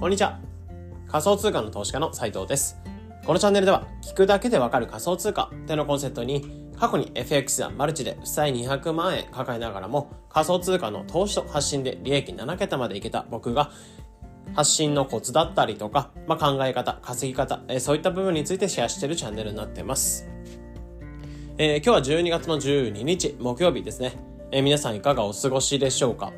こんにちは。仮想通貨の投資家の斉藤です。このチャンネルでは、聞くだけでわかる仮想通貨ってのコンセプトに、過去に FX やマルチで負債200万円抱えながらも、仮想通貨の投資と発信で利益7桁までいけた僕が、発信のコツだったりとか、まあ、考え方、稼ぎ方、えー、そういった部分についてシェアしているチャンネルになっています。えー、今日は12月の12日、木曜日ですね。えー、皆さんいかがお過ごしでしょうか？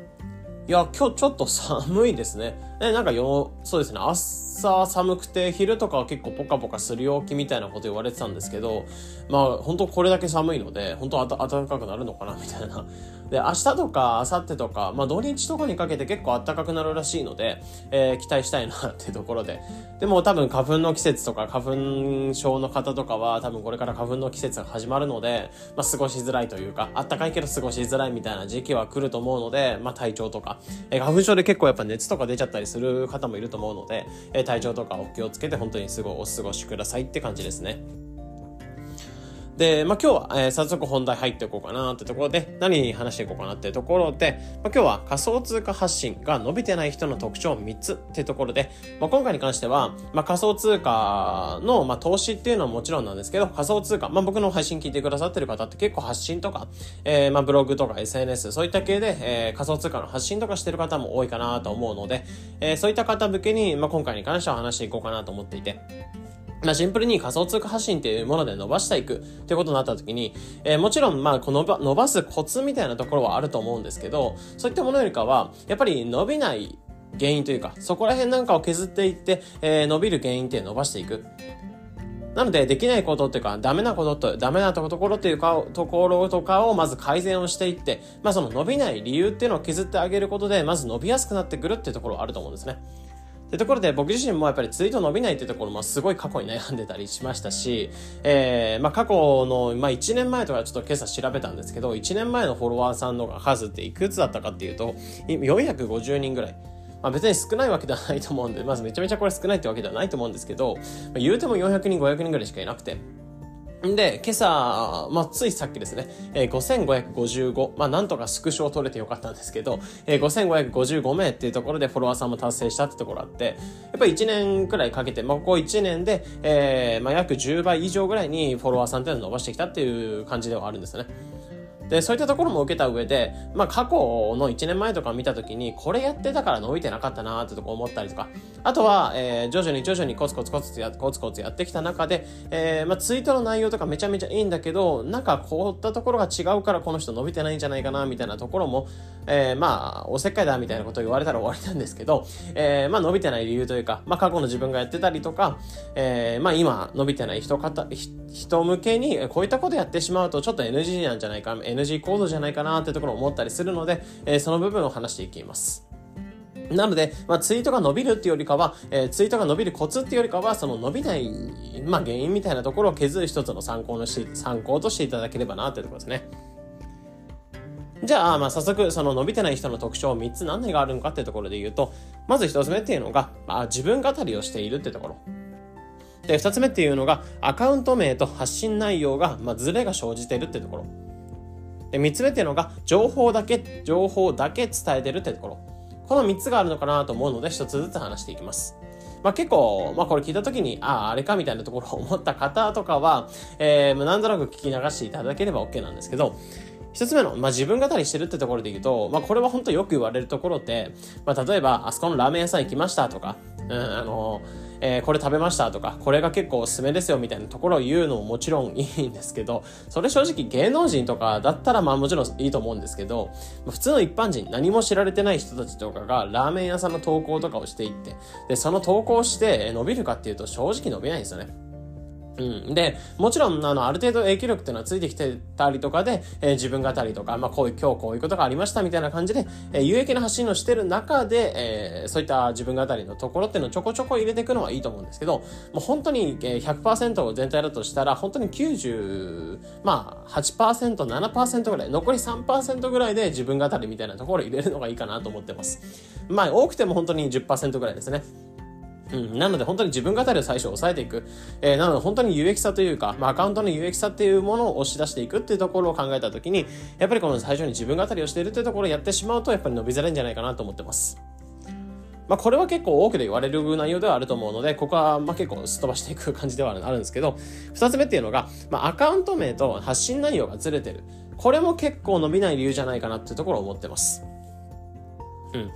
いや、今日ちょっと寒いですね。え、なんかよ、そうですね、朝寒くて、昼とかは結構ポカポカする陽気みたいなこと言われてたんですけど、まあ、本当これだけ寒いので、本当暖かくなるのかなみたいな。で、明日とか明後日とか、まあ土日とかにかけて結構暖かくなるらしいので、えー、期待したいなってところで。でも多分花粉の季節とか花粉症の方とかは多分これから花粉の季節が始まるので、まあ過ごしづらいというか、暖かいけど過ごしづらいみたいな時期は来ると思うので、まあ体調とか、えー、花粉症で結構やっぱ熱とか出ちゃったりする方もいると思うので、えー、体調とかお気をつけて本当にすごいお過ごしくださいって感じですね。で、まあ、今日は、えー、早速本題入っていこうかなってところで、何に話していこうかなってところで、まあ、今日は仮想通貨発信が伸びてない人の特徴3つってところで、まあ、今回に関しては、まあ、仮想通貨の、まあ、投資っていうのはもちろんなんですけど、仮想通貨、まあ、僕の配信聞いてくださってる方って結構発信とか、えー、まあ、ブログとか SNS、そういった系で、えー、仮想通貨の発信とかしてる方も多いかなと思うので、えー、そういった方向けに、まあ、今回に関しては話していこうかなと思っていて、まあ、シンプルに仮想通貨発信っていうもので伸ばしていくってことになった時に、えー、もちろん、まあ、この伸ばすコツみたいなところはあると思うんですけど、そういったものよりかは、やっぱり伸びない原因というか、そこら辺なんかを削っていって、えー、伸びる原因って伸ばしていく。なので、できないことっていうか、ダメなことと、ダメなところっていうか、ところとかをまず改善をしていって、まあその伸びない理由っていうのを削ってあげることで、まず伸びやすくなってくるっていうところあると思うんですね。ってところで僕自身もやっぱりツイート伸びないっていうところもすごい過去に悩んでたりしましたし、えー、まあ過去の、まあ1年前とかちょっと今朝調べたんですけど、1年前のフォロワーさんの数っていくつだったかっていうと、450人ぐらい。まあ別に少ないわけではないと思うんで、まずめちゃめちゃこれ少ないってわけではないと思うんですけど、まあ、言うても400人、500人ぐらいしかいなくて、で、今朝、まあ、ついさっきですね、えー、5555、まあ、なんとかスクショを取れてよかったんですけど、えー、5555名っていうところでフォロワーさんも達成したってところあって、やっぱり1年くらいかけて、まあ、ここ1年で、えー、まあ、約10倍以上ぐらいにフォロワーさんっていうのを伸ばしてきたっていう感じではあるんですよね。で、そういったところも受けた上で、まあ過去の1年前とか見た時に、これやってたから伸びてなかったなーってとこ思ったりとか、あとは、えー、徐々に徐々にコツコツコツや、コツコツやってきた中で、えー、まあツイートの内容とかめちゃめちゃいいんだけど、なんかこういったところが違うからこの人伸びてないんじゃないかな、みたいなところも、えー、まあ、おせっかいだみたいなことを言われたら終わりなんですけど、えー、まあ伸びてない理由というか、まあ過去の自分がやってたりとか、えー、まあ今伸びてない人方、人向けにこういったことやってしまうとちょっと NG なんじゃないか、NG コードじゃないかなってところを思ったりするので、えー、その部分を話していきます。なので、まあ、ツイートが伸びるっていうよりかは、えー、ツイートが伸びるコツっていうよりかは、その伸びない、まあ、原因みたいなところを削る一つの参考のし、参考としていただければなっていうところですね。じゃあ、まあ、早速、その伸びてない人の特徴3つ何があるのかっていうところで言うと、まず1つ目っていうのが、まあ、自分語りをしているってところ。で、二つ目っていうのが、アカウント名と発信内容が、まあ、ズレが生じているってところ。で、三つ目っていうのが、情報だけ、情報だけ伝えてるってところ。この三つがあるのかなと思うので、一つずつ話していきます。まあ、結構、まあ、これ聞いた時に、ああ、あれかみたいなところを思った方とかは、えー、なんとなく聞き流していただければ OK なんですけど、一つ目の、まあ、自分語りしてるってところで言うと、まあ、これは本当よく言われるところで、まあ、例えば、あそこのラーメン屋さん行きましたとか、うん、あのーえー、これ食べましたとか、これが結構おすすめですよみたいなところを言うのももちろんいいんですけど、それ正直芸能人とかだったらまあもちろんいいと思うんですけど、普通の一般人、何も知られてない人たちとかがラーメン屋さんの投稿とかをしていって、で、その投稿して伸びるかっていうと正直伸びないんですよね。うん。で、もちろん、あの、ある程度影響力っていうのはついてきてたりとかで、えー、自分語りとか、まあ、こういう、今日こういうことがありましたみたいな感じで、えー、有益な発信をしてる中で、えー、そういった自分語りのところっていうのをちょこちょこ入れていくのはいいと思うんですけど、もう本当に100%全体だとしたら、本当に90、まあ、8%、7%ぐらい、残り3%ぐらいで自分語りみたいなところを入れるのがいいかなと思ってます。まあ、多くても本当に10%ぐらいですね。うん、なので本当に自分語りを最初抑えていく。えー、なので本当に有益さというか、まあ、アカウントの有益さっていうものを押し出していくっていうところを考えたときに、やっぱりこの最初に自分語りをしているっていうところをやってしまうと、やっぱり伸びづらいんじゃないかなと思ってます。まあ、これは結構多くで言われる内容ではあると思うので、ここはま結構すっ飛ばしていく感じではあるんですけど、二つ目っていうのが、まあ、アカウント名と発信内容がずれてる。これも結構伸びない理由じゃないかなっていうところを思ってます。うん。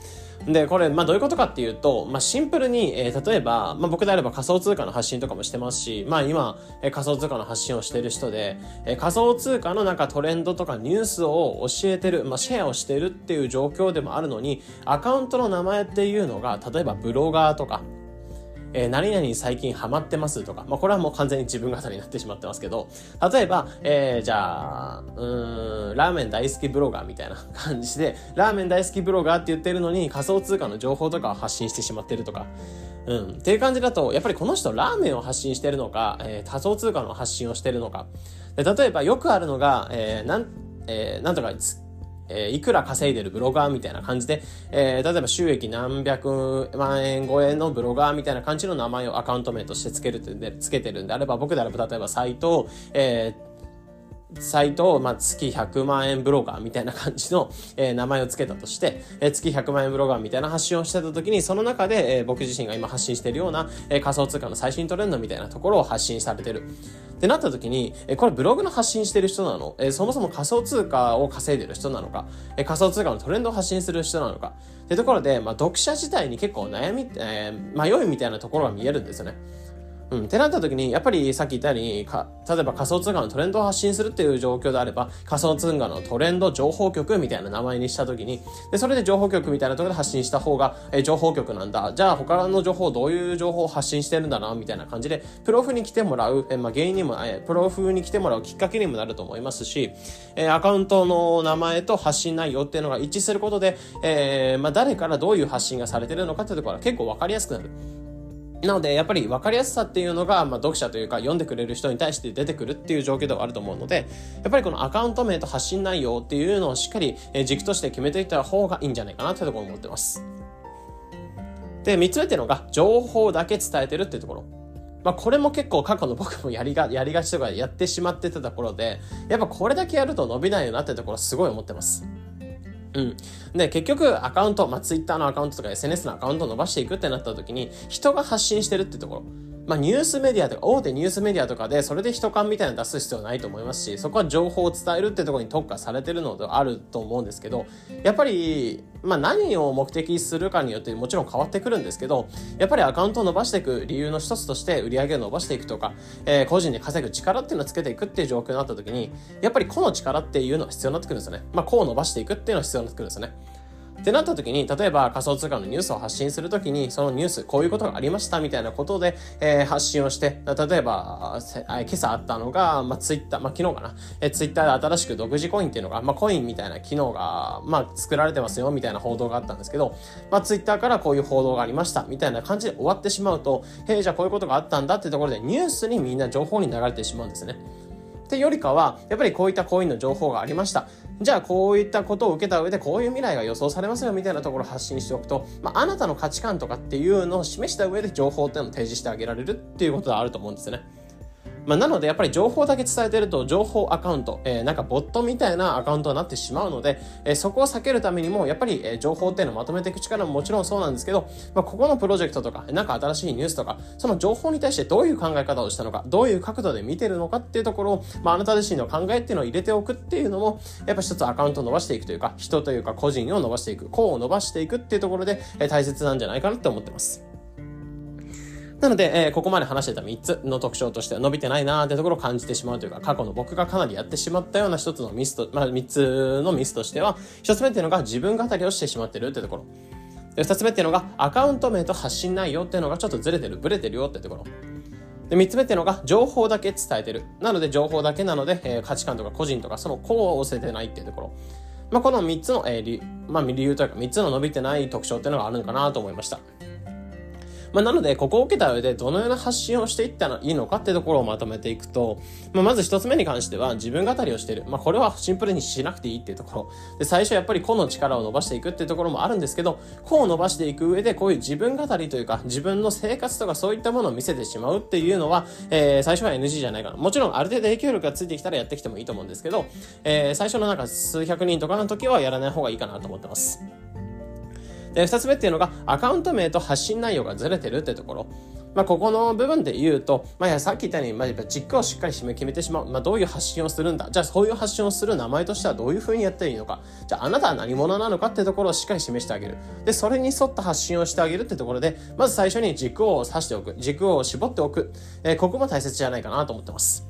で、これ、まあどういうことかっていうと、まあシンプルに、えー、例えば、まあ僕であれば仮想通貨の発信とかもしてますし、まあ今、えー、仮想通貨の発信をしている人で、えー、仮想通貨のなんかトレンドとかニュースを教えてる、まあシェアをしてるっていう状況でもあるのに、アカウントの名前っていうのが、例えばブロガーとか、えー、何々最近ハマってますとか、まあ、これはもう完全に自分語りになってしまってますけど、例えば、えー、じゃあ、うん、ラーメン大好きブロガーみたいな感じで、ラーメン大好きブロガーって言ってるのに仮想通貨の情報とかを発信してしまってるとか、うん。っていう感じだと、やっぱりこの人ラーメンを発信してるのか、えー、仮想通貨の発信をしてるのか。で例えばよくあるのが、えー、なん、えー、なんとかえー、いくら稼いでるブロガーみたいな感じで、えー、例えば収益何百万円超えのブロガーみたいな感じの名前をアカウント名として付けるってつけてるんであれば、僕であれば例えばサイトを、えーサイトを、まあ、月100万円ブロガーみたいな感じの、えー、名前を付けたとして、えー、月100万円ブロガーみたいな発信をしてた時に、その中で、えー、僕自身が今発信しているような、えー、仮想通貨の最新トレンドみたいなところを発信されてる。ってなった時に、えこれブログの発信してる人なの、えそもそも仮想通貨を稼いでる人なのか、え仮想通貨のトレンドを発信する人なのか、ってところで、まあ、読者自体に結構悩み、え迷いみたいなところが見えるんですよね。うん。ってなった時に、やっぱりさっき言ったように、例えば仮想通貨のトレンドを発信するっていう状況であれば、仮想通貨のトレンド情報局みたいな名前にした時に、で、それで情報局みたいなところで発信した方が、え、情報局なんだ。じゃあ他の情報、どういう情報を発信してるんだな、みたいな感じで、プロフに来てもらう、え、まあ、原因にも、え、プロフに来てもらうきっかけにもなると思いますし、え、アカウントの名前と発信内容っていうのが一致することで、えー、まあ、誰からどういう発信がされてるのかっていうところは結構わかりやすくなる。なので、やっぱり分かりやすさっていうのが、まあ、読者というか、読んでくれる人に対して出てくるっていう状況ではあると思うので、やっぱりこのアカウント名と発信内容っていうのをしっかり軸として決めていった方がいいんじゃないかなってところを思ってます。で、三つ目っていうのが、情報だけ伝えてるっていうところ。まあ、これも結構過去の僕もやりが、やりがちとかやってしまってたところで、やっぱこれだけやると伸びないよなってところすごい思ってます。うん。で、結局、アカウント、まあ、Twitter のアカウントとか SNS のアカウントを伸ばしていくってなった時に、人が発信してるってところ。まあ、ニュースメディアとか、大手ニュースメディアとかで、それで人感みたいなの出す必要ないと思いますし、そこは情報を伝えるってところに特化されてるのであると思うんですけど、やっぱり、まあ、何を目的するかによってもちろん変わってくるんですけど、やっぱりアカウントを伸ばしていく理由の一つとして、売り上げを伸ばしていくとか、えー、個人で稼ぐ力っていうのをつけていくっていう状況になった時に、やっぱり個の力っていうのは必要になってくるんですよね。まあ、個を伸ばしていくっていうのは必要になってくるんですよね。ってなった時に、例えば仮想通貨のニュースを発信するときに、そのニュース、こういうことがありましたみたいなことで、えー、発信をして、例えば、今朝あったのが、まあ、ツイッター、まあ、昨日かな、えー、ツイッターで新しく独自コインっていうのが、まあ、コインみたいな機能が、まあ、作られてますよ、みたいな報道があったんですけど、まあ、ツイッターからこういう報道がありました、みたいな感じで終わってしまうと、へえ、じゃあこういうことがあったんだってところで、ニュースにみんな情報に流れてしまうんですね。ってよりかは、やっぱりこういったコインの情報がありました。じゃあこういったことを受けた上でこういう未来が予想されますよみたいなところを発信しておくと、まあ、あなたの価値観とかっていうのを示した上で情報っていうのを提示してあげられるっていうことがあると思うんですね。まあ、なのでやっぱり情報だけ伝えてると情報アカウント、えー、なんかボットみたいなアカウントになってしまうので、えー、そこを避けるためにもやっぱり、え、情報っていうのをまとめていく力ももちろんそうなんですけど、まあ、ここのプロジェクトとか、なんか新しいニュースとか、その情報に対してどういう考え方をしたのか、どういう角度で見てるのかっていうところを、まあ、あなた自身の考えっていうのを入れておくっていうのも、やっぱ一つアカウントを伸ばしていくというか、人というか個人を伸ばしていく、個を伸ばしていくっていうところで、えー、大切なんじゃないかなって思ってます。なので、えー、ここまで話してた3つの特徴としては伸びてないなーってところを感じてしまうというか、過去の僕がかなりやってしまったような一つのミスと、まあ3つのミスとしては、1つ目っていうのが自分語りをしてしまってるってところ。で、2つ目っていうのがアカウント名と発信内容っていうのがちょっとずれてる、ブレてるよってところ。で、三つ目っていうのが、情報だけ伝えてる。なので、情報だけなので、えー、価値観とか個人とか、その子を押せてないっていうところ。まあ、この三つの、えー、理,、まあ、理由というか、三つの伸びてない特徴っていうのがあるのかなと思いました。まあ、なので、ここを受けた上でどのような発信をしていったらいいのかっていうところをまとめていくと、まあ、まず一つ目に関しては自分語りをしている。まあ、これはシンプルにしなくていいっていうところ。で、最初やっぱり個の力を伸ばしていくっていうところもあるんですけど、個を伸ばしていく上でこういう自分語りというか、自分の生活とかそういったものを見せてしまうっていうのは、えー、最初は NG じゃないかな。もちろんある程度影響力がついてきたらやってきてもいいと思うんですけど、えー、最初のなんか数百人とかの時はやらない方がいいかなと思ってます。で、二つ目っていうのが、アカウント名と発信内容がずれてるってところ。まあ、ここの部分で言うと、まあ、さっき言ったように、まあ、軸をしっかり決めてしまう。まあ、どういう発信をするんだ？じゃあ、そういう発信をする名前としてはどういうふうにやっていいのか？じゃあ、あなたは何者なのかってところをしっかり示してあげる。で、それに沿った発信をしてあげるってところで、まず最初に軸を指しておく。軸を絞っておく。えー、ここも大切じゃないかなと思ってます。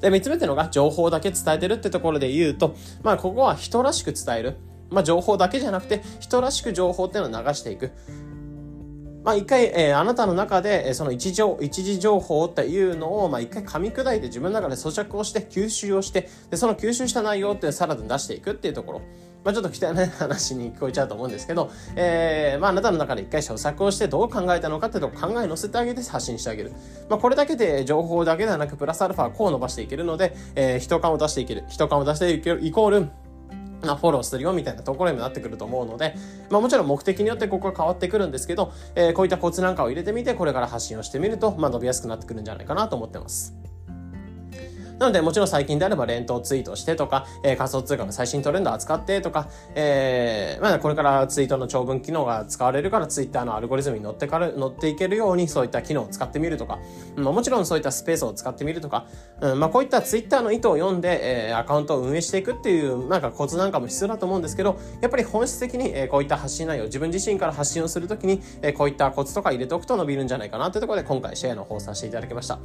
で、三つ目っていうのが情報だけ伝えてるってところで言うと、まあ、ここは人らしく伝える。まあ、情報だけじゃなくて、人らしく情報っていうのを流していく。まあ、一回、えー、あなたの中で、えー、その一時一時情報っていうのを、まあ、一回噛み砕いて自分の中で咀嚼をして、吸収をして、で、その吸収した内容ってさらに出していくっていうところ。まあ、ちょっと汚い話に聞こえちゃうと思うんですけど、えー、まあ、あなたの中で一回咀嚼をしてどう考えたのかっていうとこ考え乗せてあげて発信してあげる。まあ、これだけで情報だけではなく、プラスアルファこう伸ばしていけるので、えー、人感を出していける。人感を出していけるイコール、フォローするよみたいなところにもなってくると思うので、まあ、もちろん目的によってここは変わってくるんですけど、えー、こういったコツなんかを入れてみて、これから発信をしてみると、まあ、伸びやすくなってくるんじゃないかなと思ってます。なので、もちろん最近であれば連投ツイートしてとか、えー、仮想通貨の最新トレンドを扱ってとか、えー、まあ、これからツイートの長文機能が使われるから、ツイッターのアルゴリズムに乗ってから、乗っていけるように、そういった機能を使ってみるとか、まあ、もちろんそういったスペースを使ってみるとか、うん、まあ、こういったツイッターの意図を読んで、えー、アカウントを運営していくっていう、なんかコツなんかも必要だと思うんですけど、やっぱり本質的に、えー、こういった発信内容、自分自身から発信をするときに、えー、こういったコツとか入れておくと伸びるんじゃないかなというところで、今回シェアの方させていただきました。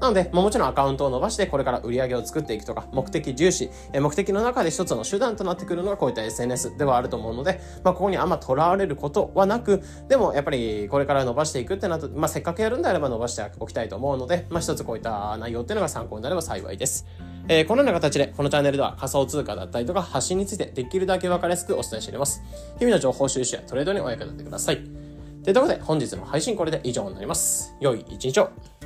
なので、まあ、もちろんアカウントを伸ばしてこれから売り上げを作っていくとか、目的重視、え目的の中で一つの手段となってくるのがこういった SNS ではあると思うので、まあ、ここにあんまとらわれることはなく、でもやっぱりこれから伸ばしていくってなると、まあ、せっかくやるんであれば伸ばしておきたいと思うので、まあ、一つこういった内容っていうのが参考になれば幸いです。えー、このような形で、このチャンネルでは仮想通貨だったりとか発信についてできるだけ分かりやすくお伝えしております。日々の情報収集やトレードにお役立てください。というころで本日の配信これで以上になります。良い一日を。